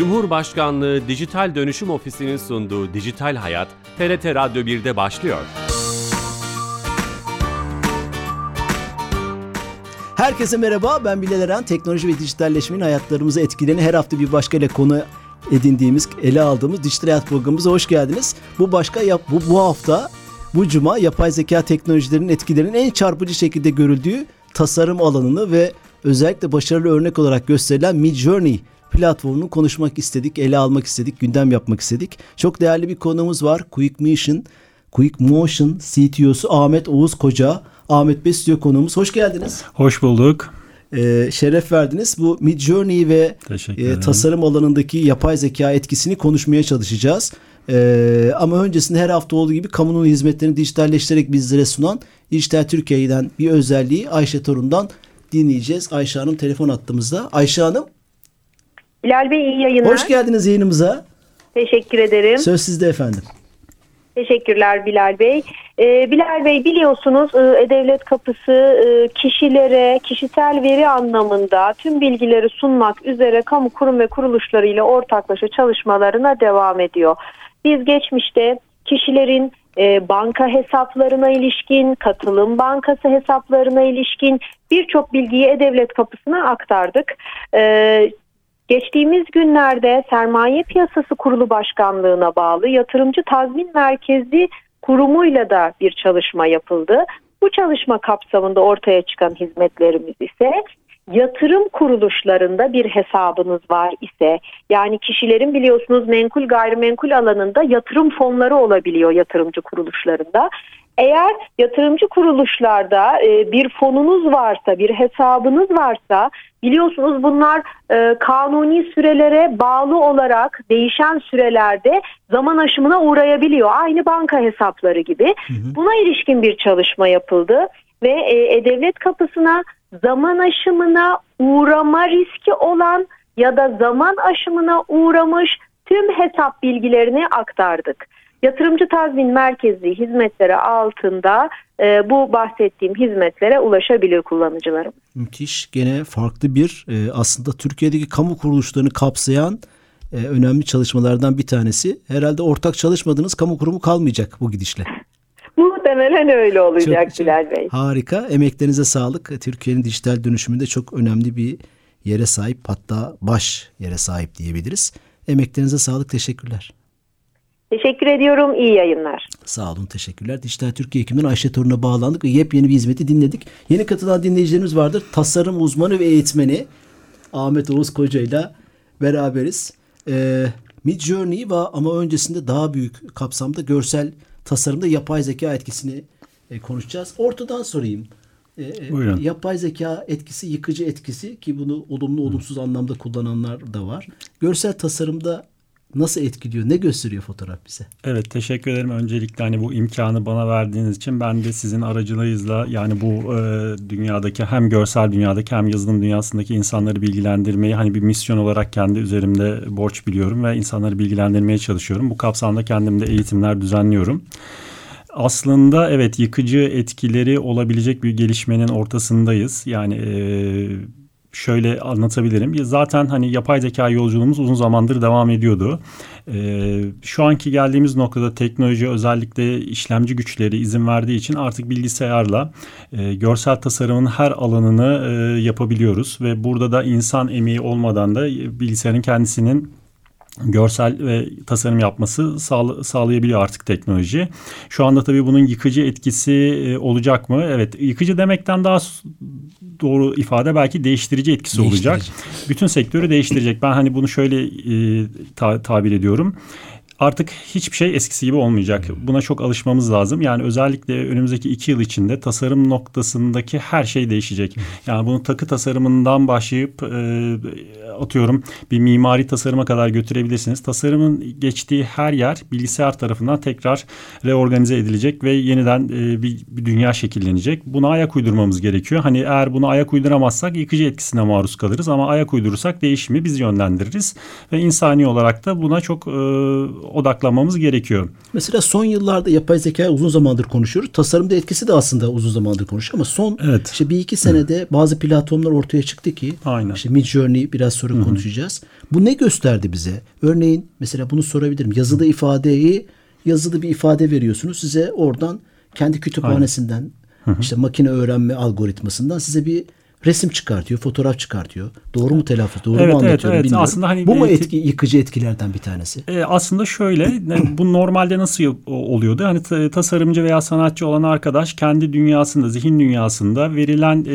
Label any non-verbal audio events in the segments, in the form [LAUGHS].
Cumhurbaşkanlığı Dijital Dönüşüm Ofisi'nin sunduğu Dijital Hayat, TRT Radyo 1'de başlıyor. Herkese merhaba, ben Bilal Eren. Teknoloji ve dijitalleşmenin hayatlarımızı etkilerini her hafta bir başka ile konu edindiğimiz, ele aldığımız Dijital Hayat programımıza hoş geldiniz. Bu başka yap, bu, bu hafta, bu cuma yapay zeka teknolojilerinin etkilerinin en çarpıcı şekilde görüldüğü tasarım alanını ve özellikle başarılı örnek olarak gösterilen Midjourney platformunu konuşmak istedik, ele almak istedik, gündem yapmak istedik. Çok değerli bir konumuz var. Quick Motion, Quick Motion CTO'su Ahmet Oğuz Koca. Ahmet Bey stüdyo konuğumuz. Hoş geldiniz. Hoş bulduk. Ee, şeref verdiniz. Bu Midjourney ve e, tasarım alanındaki yapay zeka etkisini konuşmaya çalışacağız. Ee, ama öncesinde her hafta olduğu gibi kamunun hizmetlerini dijitalleştirerek bizlere sunan Dijital Türkiye'den bir özelliği Ayşe Torun'dan dinleyeceğiz. Ayşe Hanım telefon attığımızda. Ayşe Hanım. Bilal Bey iyi yayınlar. Hoş geldiniz yayınımıza. Teşekkür ederim. Söz sizde efendim. Teşekkürler Bilal Bey. Ee, Bilal Bey biliyorsunuz e, E-Devlet Kapısı e, kişilere kişisel veri anlamında tüm bilgileri sunmak üzere kamu kurum ve kuruluşlarıyla ortaklaşa çalışmalarına devam ediyor. Biz geçmişte kişilerin e, banka hesaplarına ilişkin, katılım bankası hesaplarına ilişkin birçok bilgiyi E-Devlet Kapısı'na aktardık. E, Geçtiğimiz günlerde Sermaye Piyasası Kurulu Başkanlığı'na bağlı Yatırımcı Tazmin Merkezi kurumuyla da bir çalışma yapıldı. Bu çalışma kapsamında ortaya çıkan hizmetlerimiz ise yatırım kuruluşlarında bir hesabınız var ise yani kişilerin biliyorsunuz menkul gayrimenkul alanında yatırım fonları olabiliyor yatırımcı kuruluşlarında. Eğer yatırımcı kuruluşlarda e, bir fonunuz varsa, bir hesabınız varsa biliyorsunuz bunlar e, kanuni sürelere bağlı olarak değişen sürelerde zaman aşımına uğrayabiliyor. Aynı banka hesapları gibi. Buna ilişkin bir çalışma yapıldı ve e, devlet kapısına zaman aşımına uğrama riski olan ya da zaman aşımına uğramış tüm hesap bilgilerini aktardık. Yatırımcı tazmin merkezi hizmetleri altında e, bu bahsettiğim hizmetlere ulaşabilir kullanıcılarım. Müthiş. Gene farklı bir e, aslında Türkiye'deki kamu kuruluşlarını kapsayan e, önemli çalışmalardan bir tanesi. Herhalde ortak çalışmadığınız kamu kurumu kalmayacak bu gidişle. Muhtemelen öyle olacak çok, Bilal Bey. Harika. Emeklerinize sağlık. Türkiye'nin dijital dönüşümünde çok önemli bir yere sahip hatta baş yere sahip diyebiliriz. Emeklerinize sağlık. Teşekkürler. Teşekkür ediyorum. İyi yayınlar. Sağ olun. Teşekkürler. Dijital Türkiye ekibinden Ayşe Torun'a bağlandık ve yepyeni bir hizmeti dinledik. Yeni katılan dinleyicilerimiz vardır. Tasarım uzmanı ve eğitmeni Ahmet Oğuz Koca ile beraberiz. Ee, Mid Journey ama öncesinde daha büyük kapsamda görsel tasarımda yapay zeka etkisini e, konuşacağız. Ortadan sorayım. E, e Buyurun. Yapay zeka etkisi, yıkıcı etkisi ki bunu olumlu olumsuz anlamda kullananlar da var. Görsel tasarımda nasıl etkiliyor? Ne gösteriyor fotoğraf bize? Evet teşekkür ederim. Öncelikle hani bu imkanı bana verdiğiniz için ben de sizin aracılığınızla yani bu e, dünyadaki hem görsel dünyadaki hem yazılım dünyasındaki insanları bilgilendirmeyi hani bir misyon olarak kendi üzerimde borç biliyorum ve insanları bilgilendirmeye çalışıyorum. Bu kapsamda kendimde eğitimler düzenliyorum. Aslında evet yıkıcı etkileri olabilecek bir gelişmenin ortasındayız. Yani e, şöyle anlatabilirim. Zaten hani yapay zeka yolculuğumuz uzun zamandır devam ediyordu. Ee, şu anki geldiğimiz noktada teknoloji özellikle işlemci güçleri izin verdiği için artık bilgisayarla e, görsel tasarımın her alanını e, yapabiliyoruz ve burada da insan emeği olmadan da bilgisayarın kendisinin görsel ve tasarım yapması sağ, sağlayabiliyor artık teknoloji. Şu anda tabii bunun yıkıcı etkisi e, olacak mı? Evet yıkıcı demekten daha doğru ifade belki değiştirici etkisi değiştirici. olacak. Bütün sektörü değiştirecek. Ben hani bunu şöyle e, ta, tabir ediyorum artık hiçbir şey eskisi gibi olmayacak. Buna çok alışmamız lazım. Yani özellikle önümüzdeki iki yıl içinde tasarım noktasındaki her şey değişecek. Yani bunu takı tasarımından başlayıp e, atıyorum bir mimari tasarıma kadar götürebilirsiniz. Tasarımın geçtiği her yer bilgisayar tarafından tekrar reorganize edilecek ve yeniden e, bir, bir dünya şekillenecek. Buna ayak uydurmamız gerekiyor. Hani eğer buna ayak uyduramazsak yıkıcı etkisine maruz kalırız ama ayak uydurursak değişimi biz yönlendiririz ve insani olarak da buna çok e, odaklanmamız gerekiyor. Mesela son yıllarda yapay zeka uzun zamandır konuşuyoruz. Tasarımda etkisi de aslında uzun zamandır konuşuyor ama son evet. işte bir iki senede bazı platformlar ortaya çıktı ki Aynen. işte Midjourney biraz sonra Hı-hı. konuşacağız. Bu ne gösterdi bize? Örneğin mesela bunu sorabilirim. Yazıda ifadeyi yazılı bir ifade veriyorsunuz. Size oradan kendi kütüphanesinden Aynen. işte makine öğrenme algoritmasından size bir resim çıkartıyor, fotoğraf çıkartıyor. Doğru mu telaffuz? Doğru evet, mu anlatıyorum evet, evet. bilmiyorum. Aslında hani bu mu etki, yıkıcı etkilerden bir tanesi? E, aslında şöyle, bu normalde nasıl oluyordu? Hani tasarımcı veya sanatçı olan arkadaş kendi dünyasında, zihin dünyasında verilen e,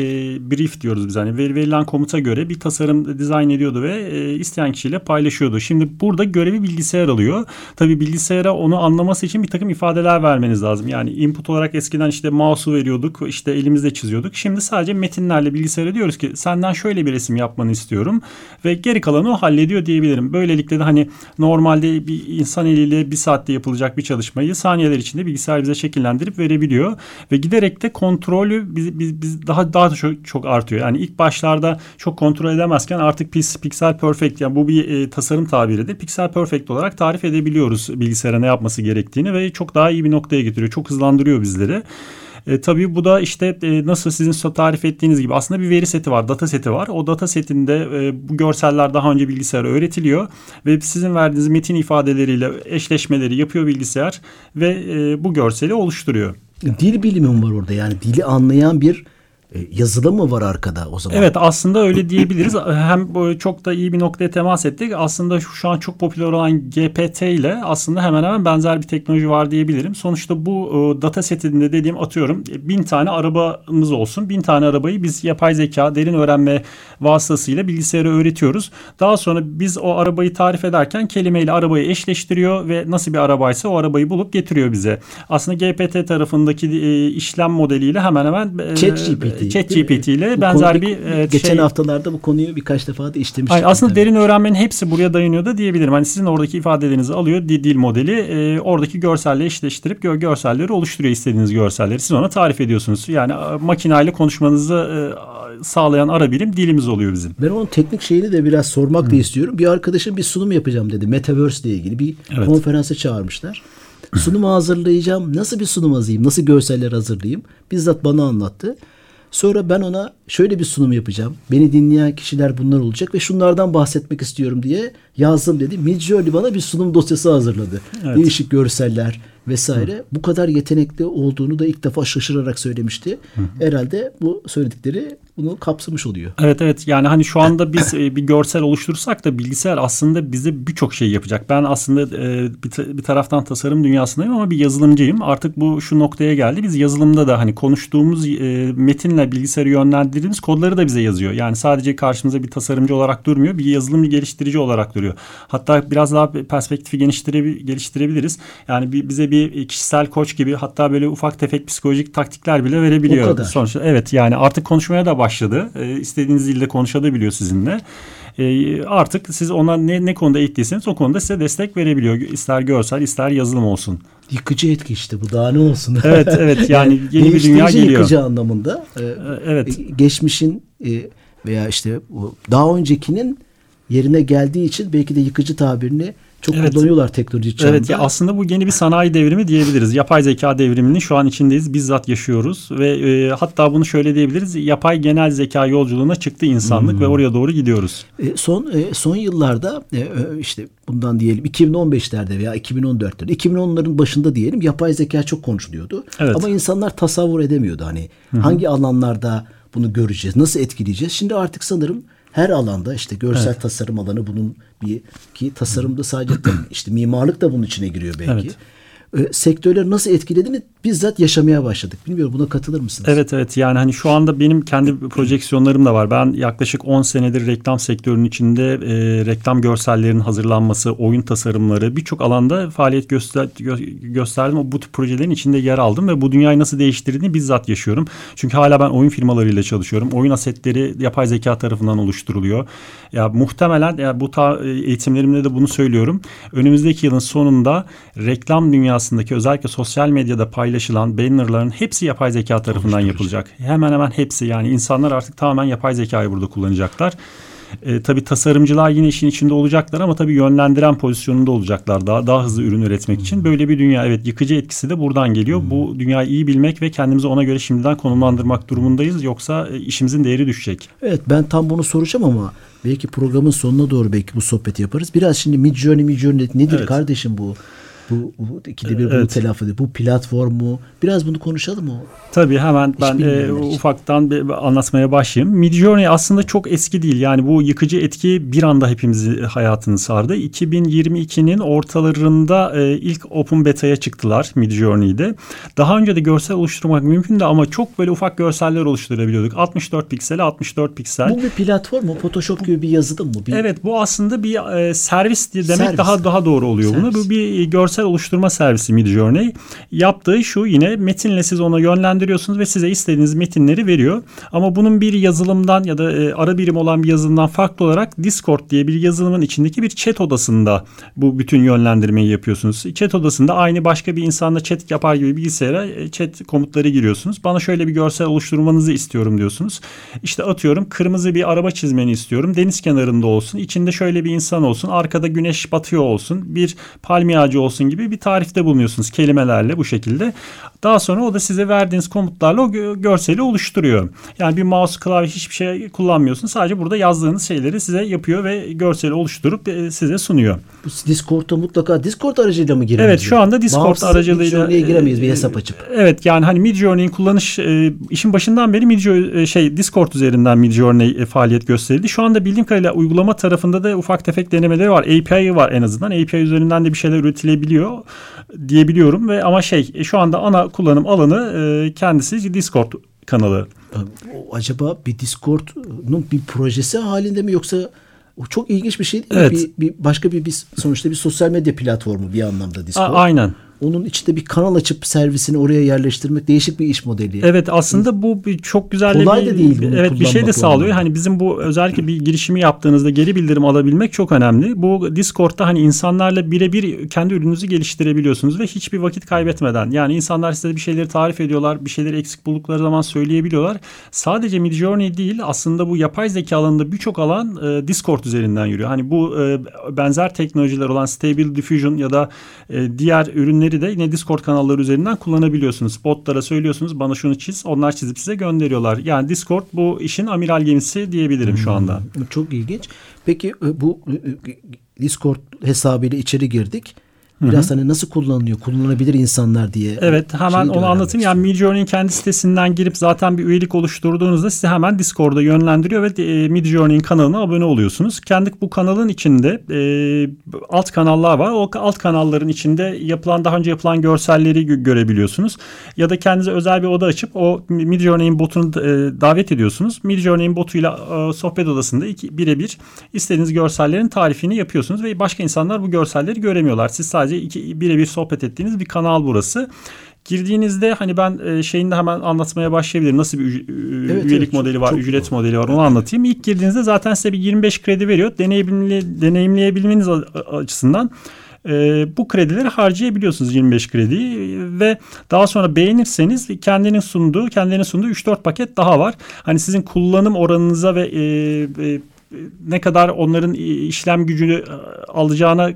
brief diyoruz biz hani verilen komuta göre bir tasarım dizayn ediyordu ve e, isteyen kişiyle paylaşıyordu. Şimdi burada görevi bilgisayar alıyor. Tabii bilgisayara onu anlaması için bir takım ifadeler vermeniz lazım. Yani input olarak eskiden işte mouse'u veriyorduk, işte elimizle çiziyorduk. Şimdi sadece metinlerle bilgisayar bilgisayara diyoruz ki senden şöyle bir resim yapmanı istiyorum ve geri kalanı o hallediyor diyebilirim. Böylelikle de hani normalde bir insan eliyle bir saatte yapılacak bir çalışmayı saniyeler içinde bilgisayar bize şekillendirip verebiliyor ve giderek de kontrolü biz, biz, biz daha daha da çok, çok artıyor. Yani ilk başlarda çok kontrol edemezken artık pixel perfect yani bu bir e, tasarım tabiridir. Pixel perfect olarak tarif edebiliyoruz bilgisayara ne yapması gerektiğini ve çok daha iyi bir noktaya getiriyor. Çok hızlandırıyor bizleri. E, tabii bu da işte e, nasıl sizin tarif ettiğiniz gibi aslında bir veri seti var, data seti var. O data setinde e, bu görseller daha önce bilgisayara öğretiliyor ve sizin verdiğiniz metin ifadeleriyle eşleşmeleri yapıyor bilgisayar ve e, bu görseli oluşturuyor. Dil bilimi var orada yani dili anlayan bir yazılı mı var arkada o zaman? Evet aslında öyle diyebiliriz. Hem çok da iyi bir noktaya temas ettik. Aslında şu an çok popüler olan GPT ile aslında hemen hemen benzer bir teknoloji var diyebilirim. Sonuçta bu e, data setinde dediğim atıyorum bin tane arabamız olsun. Bin tane arabayı biz yapay zeka, derin öğrenme vasıtasıyla bilgisayara öğretiyoruz. Daha sonra biz o arabayı tarif ederken kelimeyle arabayı eşleştiriyor ve nasıl bir arabaysa o arabayı bulup getiriyor bize. Aslında GPT tarafındaki e, işlem modeliyle hemen hemen ChatGPT ChatGPT ile benzer bir e, geçen şey. haftalarda bu konuyu birkaç defa da işlemiştik. Hayır, aslında tabii. derin öğrenmenin hepsi buraya dayanıyor da diyebilirim. Hani sizin oradaki ifadelerinizi alıyor dil modeli e, oradaki görselle eşleştirip gör, görselleri oluşturuyor istediğiniz görselleri. Siz ona tarif ediyorsunuz. Yani makinayla konuşmanızı e, sağlayan ara birim dilimiz oluyor bizim. Ben onun teknik şeyini de biraz sormak hmm. da istiyorum. Bir arkadaşım bir sunum yapacağım dedi. Metaverse ile ilgili bir evet. konferansa çağırmışlar. Sunumu hazırlayacağım. Nasıl bir sunum hazırlayayım? Nasıl görseller hazırlayayım? Bizzat bana anlattı. Sonra ben ona şöyle bir sunum yapacağım. Beni dinleyen kişiler bunlar olacak ve şunlardan bahsetmek istiyorum diye yazdım dedi. Midjourney bana bir sunum dosyası hazırladı. Evet. Değişik görseller vesaire. Hı. Bu kadar yetenekli olduğunu da ilk defa şaşırarak söylemişti. Hı. Herhalde bu söyledikleri bunu kapsamış oluyor. Evet evet yani hani şu anda [LAUGHS] biz e, bir görsel oluşturursak da bilgisayar aslında bize birçok şey yapacak. Ben aslında e, bir, taraftan tasarım dünyasındayım ama bir yazılımcıyım. Artık bu şu noktaya geldi. Biz yazılımda da hani konuştuğumuz e, metinle bilgisayarı yönlendirdiğimiz kodları da bize yazıyor. Yani sadece karşımıza bir tasarımcı olarak durmuyor. Bir yazılımcı geliştirici olarak duruyor. Hatta biraz daha perspektifi geliştire, geliştirebiliriz. Yani bize bir kişisel koç gibi hatta böyle ufak tefek psikolojik taktikler bile verebiliyor. Sonuçta evet yani artık konuşmaya da başladı. E, istediğiniz dilde konuşabiliyor sizinle. E, artık siz ona ne, ne konuda eğittiyseniz o konuda size destek verebiliyor. İster görsel ister yazılım olsun. Yıkıcı etki işte bu daha ne olsun. Evet evet [LAUGHS] yani yeni bir dünya geliyor. yıkıcı anlamında. E, evet. Geçmişin e, veya işte daha öncekinin yerine geldiği için belki de yıkıcı tabirini çok evet. kullanıyorlar teknoloji çağında. Evet ya aslında bu yeni bir sanayi devrimi diyebiliriz. Yapay zeka devriminin şu an içindeyiz. Bizzat yaşıyoruz ve e, hatta bunu şöyle diyebiliriz. Yapay genel zeka yolculuğuna çıktı insanlık hmm. ve oraya doğru gidiyoruz. E, son e, son yıllarda e, işte bundan diyelim 2015'lerde veya 2014'lerde 2010'ların başında diyelim yapay zeka çok konuşuluyordu. Evet. Ama insanlar tasavvur edemiyordu hani Hı-hı. hangi alanlarda bunu göreceğiz, nasıl etkileyeceğiz. Şimdi artık sanırım her alanda işte görsel evet. tasarım alanı bunun bir ki tasarımda sadece [CLEARS THROAT] işte mimarlık da bunun içine giriyor belki. Evet e, sektörleri nasıl etkilediğini bizzat yaşamaya başladık. Bilmiyorum buna katılır mısınız? Evet evet yani hani şu anda benim kendi projeksiyonlarım da var. Ben yaklaşık 10 senedir reklam sektörünün içinde e, reklam görsellerinin hazırlanması, oyun tasarımları birçok alanda faaliyet göster gö- gösterdim. Bu tip projelerin içinde yer aldım ve bu dünyayı nasıl değiştirdiğini bizzat yaşıyorum. Çünkü hala ben oyun firmalarıyla çalışıyorum. Oyun asetleri yapay zeka tarafından oluşturuluyor. Ya muhtemelen ya bu ta, eğitimlerimde de bunu söylüyorum. Önümüzdeki yılın sonunda reklam dünyasındaki özellikle sosyal medyada paylaşılan bannerların hepsi yapay zeka tarafından yapılacak. Hemen hemen hepsi yani insanlar artık tamamen yapay zekayı burada kullanacaklar. E, tabii tasarımcılar yine işin içinde olacaklar ama tabii yönlendiren pozisyonunda olacaklar daha daha hızlı ürün üretmek için. Böyle bir dünya evet yıkıcı etkisi de buradan geliyor. Bu dünyayı iyi bilmek ve kendimizi ona göre şimdiden konumlandırmak durumundayız. Yoksa e, işimizin değeri düşecek. Evet ben tam bunu soracağım ama belki programın sonuna doğru belki bu sohbeti yaparız. Biraz şimdi Midjourney Midjourney nedir Evet. kardeşim bu? Bu, bu ikide bir bunu Evet. ediyor. Bu platformu biraz bunu konuşalım mı? Tabii hemen ben e, ufaktan bir anlatmaya başlayayım. Midjourney aslında çok eski değil. Yani bu yıkıcı etki bir anda hepimizi hayatını sardı. 2022'nin ortalarında e, ilk open beta'ya çıktılar Midjourney'de. Daha önce de görsel oluşturmak mümkündü ama çok böyle ufak görseller oluşturabiliyorduk. 64 piksel, 64 piksel. Bu bir platform mu? Photoshop gibi bir yazılım mı? Bir, Evet bu aslında bir e, servis demek Servis. daha daha doğru oluyor buna. Servis. Bu bir görsel oluşturma servisi Midjourney. Yaptığı şu yine metinle siz ona yönlendiriyorsunuz ve size istediğiniz metinleri veriyor. Ama bunun bir yazılımdan ya da e, ara birim olan bir yazılımdan farklı olarak Discord diye bir yazılımın içindeki bir chat odasında bu bütün yönlendirmeyi yapıyorsunuz. Chat odasında aynı başka bir insanla chat yapar gibi bilgisayara e, chat komutları giriyorsunuz. Bana şöyle bir görsel oluşturmanızı istiyorum diyorsunuz. İşte atıyorum kırmızı bir araba çizmeni istiyorum. Deniz kenarında olsun. İçinde şöyle bir insan olsun. Arkada güneş batıyor olsun. Bir palmiye ağacı olsun gibi bir tarifte bulunuyorsunuz kelimelerle bu şekilde. Daha sonra o da size verdiğiniz komutlarla o gö- görseli oluşturuyor. Yani bir mouse klavye hiçbir şey kullanmıyorsun. Sadece burada yazdığınız şeyleri size yapıyor ve görseli oluşturup e, size sunuyor. bu Discord'a mutlaka Discord aracılığıyla mı girmemiz? Evet şu anda Discord Bağımsız aracılığıyla Midjourney'e giremeyiz bir e, hesap açıp. Evet yani hani Midjourney'in kullanış e, işin başından beri Midjourney e, şey Discord üzerinden Midjourney e, faaliyet gösterildi. Şu anda bildiğim kadarıyla uygulama tarafında da ufak tefek denemeleri var. API var en azından. API üzerinden de bir şeyler üretilebiliyor diyebiliyorum ve ama şey e, şu anda ana kullanım alanı e, kendisi Discord kanalı. Acaba bir Discord'un bir projesi halinde mi yoksa o çok ilginç bir şey değil Evet. mi? Bir, bir başka bir, bir sonuçta bir sosyal medya platformu bir anlamda A- Discord. aynen. Onun içinde bir kanal açıp servisini oraya yerleştirmek değişik bir iş modeli. Evet aslında bu bir çok güzel Kolay bir, da değil bunu evet bir şey de sağlıyor. anlamında. Hani bizim bu özellikle bir girişimi yaptığınızda geri bildirim alabilmek çok önemli. Bu Discord'da hani insanlarla birebir kendi ürününüzü geliştirebiliyorsunuz ve hiçbir vakit kaybetmeden. Yani insanlar size bir şeyleri tarif ediyorlar, bir şeyleri eksik buldukları zaman söyleyebiliyorlar. Sadece Midjourney değil aslında bu yapay zeka alanında birçok alan e, Discord üzerinden yürüyor. Hani bu e, benzer teknolojiler olan Stable Diffusion ya da e, diğer ürünleri de yine Discord kanalları üzerinden kullanabiliyorsunuz. Botlara söylüyorsunuz bana şunu çiz. Onlar çizip size gönderiyorlar. Yani Discord bu işin amiral gemisi diyebilirim şu anda. Çok ilginç. Peki e, bu e, e, Discord hesabıyla içeri girdik. Biraz hani nasıl kullanılıyor, kullanılabilir insanlar diye. Evet hemen onu anlatayım. Yani. Midjourney'in kendi sitesinden girip zaten bir üyelik oluşturduğunuzda sizi hemen Discord'a yönlendiriyor ve e, Midjourney'in kanalına abone oluyorsunuz. Kendi bu kanalın içinde e, alt kanallar var. O alt kanalların içinde yapılan daha önce yapılan görselleri gö- görebiliyorsunuz. Ya da kendinize özel bir oda açıp o Midjourney'in botunu e, davet ediyorsunuz. Midjourney'in botuyla e, sohbet odasında birebir istediğiniz görsellerin tarifini yapıyorsunuz ve başka insanlar bu görselleri göremiyorlar. Siz sadece iki birebir sohbet ettiğiniz bir kanal burası. Girdiğinizde hani ben e, şeyini hemen anlatmaya başlayabilirim. Nasıl bir Evet, üyelik evet, çok- modeli var, çok ücret doğru. modeli var onu anlatayım. İlk girdiğinizde zaten size bir 25 kredi veriyor. Deneyimli, deneyimleyebilmeniz açısından e, bu kredileri harcayabiliyorsunuz 25 krediyi ve daha sonra beğenirseniz kendinin sunduğu kendinin sunduğu 3-4 paket daha var. Hani sizin kullanım oranınıza ve e, e, ne kadar onların işlem gücünü e, alacağına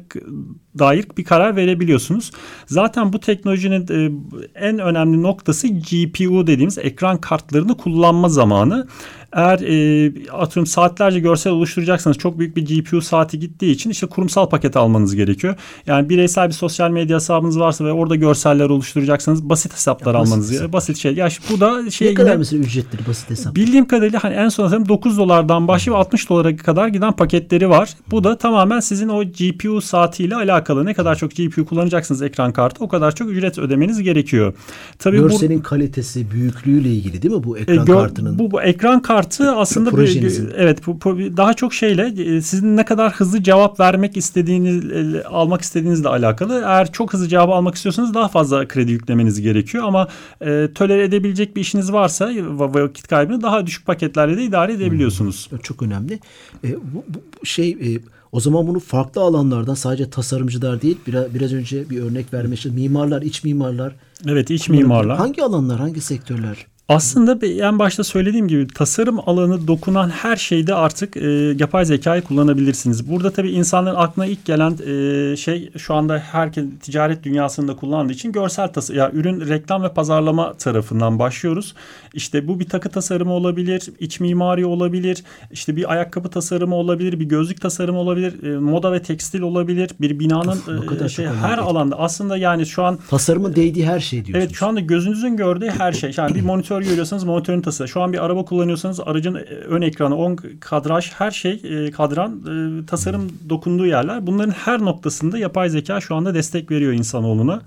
dair bir karar verebiliyorsunuz. Zaten bu teknolojinin e, en önemli noktası GPU dediğimiz ekran kartlarını kullanma zamanı. Eğer e, atıyorum saatlerce görsel oluşturacaksanız çok büyük bir GPU saati gittiği için işte kurumsal paket almanız gerekiyor. Yani bireysel bir sosyal medya hesabınız varsa ve orada görseller oluşturacaksanız basit hesaplar Ya basit almanız hesap. Basit şey. Ya bu da şey ne kadar yine- mesela ücretleri basit hesap? Bildiğim kadarıyla hani en son sanırım 9 dolardan başlayıp 60 dolara kadar giden paketleri var. Bu da tamamen sizin o GPU saatiyle alakalı. Ne kadar çok GPU kullanacaksınız ekran kartı o kadar çok ücret ödemeniz gerekiyor. Tabii bu Görselin kalitesi, büyüklüğüyle ilgili değil mi bu e, ekran gör- kartının? Bu, bu ekran kartı aslında bir- evet bu, bu- daha çok şeyle e, sizin ne kadar hızlı cevap vermek istediğiniz e, almak istediğinizle alakalı. Eğer çok hızlı cevap almak istiyorsanız daha fazla kredi yüklemeniz gerekiyor ama e, tolere edebilecek bir işiniz varsa va- vakit kaybını daha düşük paketlerle de idare edebiliyorsunuz. Çok önemli. E, bu, bu- bu şey e, o zaman bunu farklı alanlardan sadece tasarımcılar değil biraz, biraz önce bir örnek vermiştim. Mimarlar, iç mimarlar. Evet iç mimarlar. Hangi alanlar, hangi sektörler? Aslında en başta söylediğim gibi tasarım alanı dokunan her şeyde artık e, yapay zekayı kullanabilirsiniz. Burada tabii insanların aklına ilk gelen e, şey şu anda herkes ticaret dünyasında kullandığı için görsel tasarım. Ya ürün reklam ve pazarlama tarafından başlıyoruz. İşte bu bir takı tasarımı olabilir, iç mimari olabilir, işte bir ayakkabı tasarımı olabilir, bir gözlük tasarımı olabilir, e, moda ve tekstil olabilir, bir binanın of, e, şey her alanda aslında yani şu an tasarımın değdiği her şey diyorsunuz. Evet şu anda gözünüzün gördüğü her şey. Yani bir monitör görüyorsanız monitörün tasarımı. Şu an bir araba kullanıyorsanız aracın e, ön ekranı, on kadraj her şey kadran tasarım dokunduğu yerler. Bunların her noktasında yapay zeka şu anda destek veriyor insanoğluna.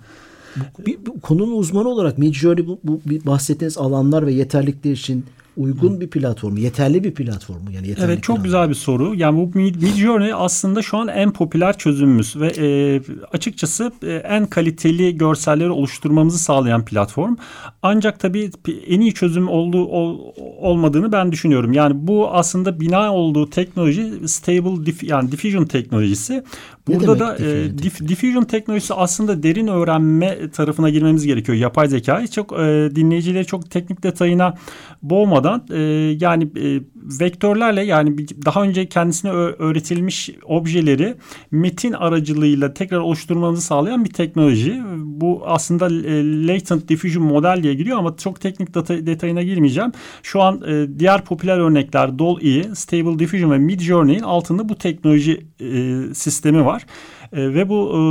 Bir, bir konunun uzmanı olarak Midjourney bu, bu bahsettiğiniz alanlar ve yeterlikler için uygun bir platformu, yeterli bir platformu yani yeterli Evet çok güzel bir soru. Yani bu Midjourney aslında şu an en popüler çözümümüz ve e, açıkçası e, en kaliteli görselleri oluşturmamızı sağlayan platform. Ancak tabii en iyi çözüm olduğu ol, olmadığını ben düşünüyorum. Yani bu aslında bina olduğu teknoloji stable diff, yani diffusion teknolojisi. Burada da e, diff, diffusion teknolojisi aslında derin öğrenme tarafına girmemiz gerekiyor. Yapay zekayı çok e, dinleyicileri çok teknik detayına boğmadan e, yani e, vektörlerle yani daha önce kendisine öğretilmiş objeleri metin aracılığıyla tekrar oluşturmamızı sağlayan bir teknoloji. Bu aslında e, latent diffusion model diye giriyor ama çok teknik data, detayına girmeyeceğim. Şu an e, diğer popüler örnekler DALL-E, Stable Diffusion ve Midjourney'in altında bu teknoloji e, sistemi var. E, ve bu e,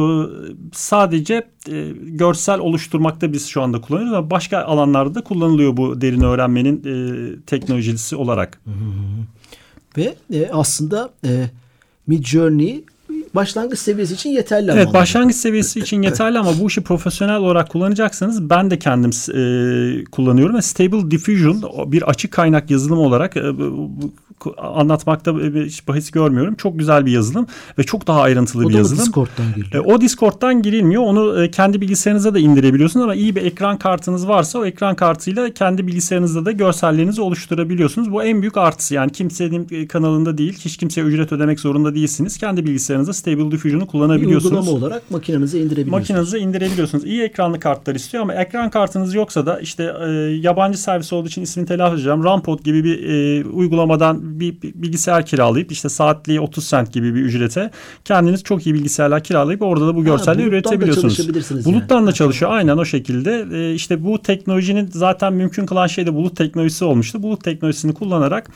sadece e, görsel oluşturmakta biz şu anda kullanıyoruz ama başka alanlarda da kullanılıyor bu derin öğrenmenin e, teknolojisi olarak. Hı hı. Ve e, aslında e, Mid Journey başlangıç seviyesi için yeterli evet, ama. başlangıç seviyesi için [LAUGHS] yeterli ama bu işi profesyonel olarak kullanacaksanız ben de kendim e, kullanıyorum Stable Diffusion bir açık kaynak yazılım olarak e, anlatmakta hiç bahis görmüyorum. Çok güzel bir yazılım ve çok daha ayrıntılı o bir yazılım. O Discord'dan giriliyor. E, o Discord'dan girilmiyor. Onu e, kendi bilgisayarınıza da indirebiliyorsunuz ama iyi bir ekran kartınız varsa o ekran kartıyla kendi bilgisayarınızda da görsellerinizi oluşturabiliyorsunuz. Bu en büyük artısı. Yani kimsenin e, kanalında değil, hiç kimseye ücret ödemek zorunda değilsiniz. Kendi bilgisayarınızda Stable Diffusion'u kullanabiliyorsunuz. Bir uygulama olarak makinenize indirebiliyorsunuz. Makinenize indirebiliyorsunuz. İyi ekranlı kartlar istiyor ama ekran kartınız yoksa da işte e, yabancı servis olduğu için ismini telaffuz edeceğim. Rampod gibi bir e, uygulamadan bir, bilgisayar kiralayıp işte saatliği 30 sent gibi bir ücrete kendiniz çok iyi bilgisayarlar kiralayıp orada da bu görselleri üretebiliyorsunuz. Buluttan yani. da çalışıyor aynen o şekilde. Ee, işte bu teknolojinin zaten mümkün kılan şey de bulut teknolojisi olmuştu. Bulut teknolojisini kullanarak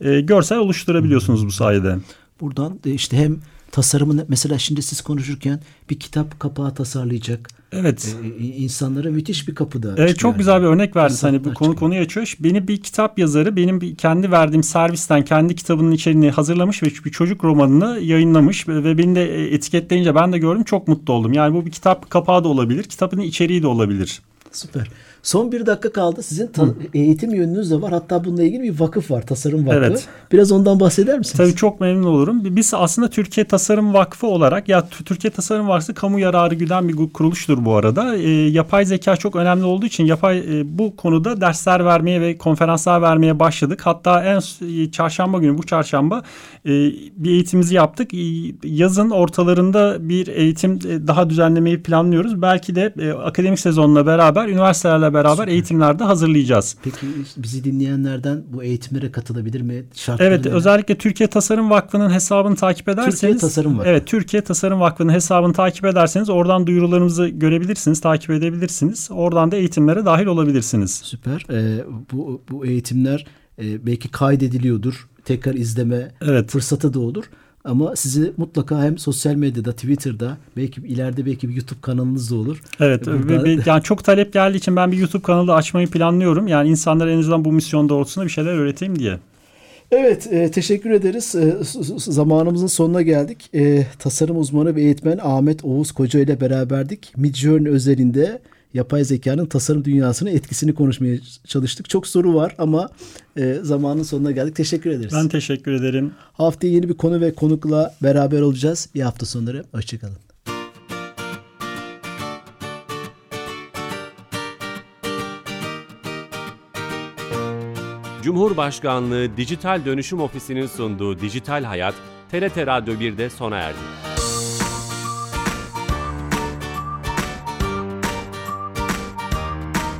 e, görsel oluşturabiliyorsunuz bu sayede. Buradan işte hem tasarımını mesela şimdi siz konuşurken bir kitap kapağı tasarlayacak. Evet. Ee, insanlara müthiş bir kapıda. Evet çok yani. güzel bir örnek verdin. Hani bu konu konuyu açıyor. Beni bir kitap yazarı benim bir kendi verdiğim servisten kendi kitabının içeriğini hazırlamış ve bir çocuk romanını yayınlamış ve beni de etiketleyince ben de gördüm çok mutlu oldum. Yani bu bir kitap kapağı da olabilir, kitabın içeriği de olabilir. Süper. Son bir dakika kaldı. Sizin ta- eğitim yönünüz de var. Hatta bununla ilgili bir vakıf var. Tasarım Vakfı. Evet. Biraz ondan bahseder misiniz? Tabii çok memnun olurum. Biz aslında Türkiye Tasarım Vakfı olarak ya Türkiye Tasarım Vakfı kamu yararı güden bir kuruluştur bu arada. E, yapay zeka çok önemli olduğu için yapay e, bu konuda dersler vermeye ve konferanslar vermeye başladık. Hatta en e, çarşamba günü bu çarşamba e, bir eğitimimizi yaptık. E, yazın ortalarında bir eğitim e, daha düzenlemeyi planlıyoruz. Belki de e, akademik sezonla beraber üniversitelerle beraber Süper. eğitimlerde hazırlayacağız. Peki bizi dinleyenlerden bu eğitimlere katılabilir mi? Şartları evet neler? özellikle Türkiye Tasarım Vakfı'nın hesabını takip ederseniz. Türkiye Tasarım Vakfı. Evet Türkiye Tasarım Vakfı'nın hesabını takip ederseniz oradan duyurularımızı görebilirsiniz, takip edebilirsiniz. Oradan da eğitimlere dahil olabilirsiniz. Süper. Ee, bu, bu eğitimler e, belki kaydediliyordur. Tekrar izleme evet. fırsatı da olur. Ama sizi mutlaka hem sosyal medyada, Twitter'da, belki ileride belki bir YouTube kanalınız da olur. Evet. Burada... Yani çok talep geldiği için ben bir YouTube kanalı açmayı planlıyorum. Yani insanlara en azından bu misyon doğrultusunda bir şeyler öğreteyim diye. Evet, e, teşekkür ederiz. E, zamanımızın sonuna geldik. E, tasarım uzmanı ve eğitmen Ahmet Oğuz Koca ile beraberdik. Midjourney özelinde yapay zekanın tasarım dünyasına etkisini konuşmaya çalıştık. Çok soru var ama e, zamanın sonuna geldik. Teşekkür ederiz. Ben teşekkür ederim. Haftaya yeni bir konu ve konukla beraber olacağız. Bir hafta sonları. Hoşçakalın. Cumhurbaşkanlığı Dijital Dönüşüm Ofisi'nin sunduğu Dijital Hayat, TRT Radyo 1'de sona erdi.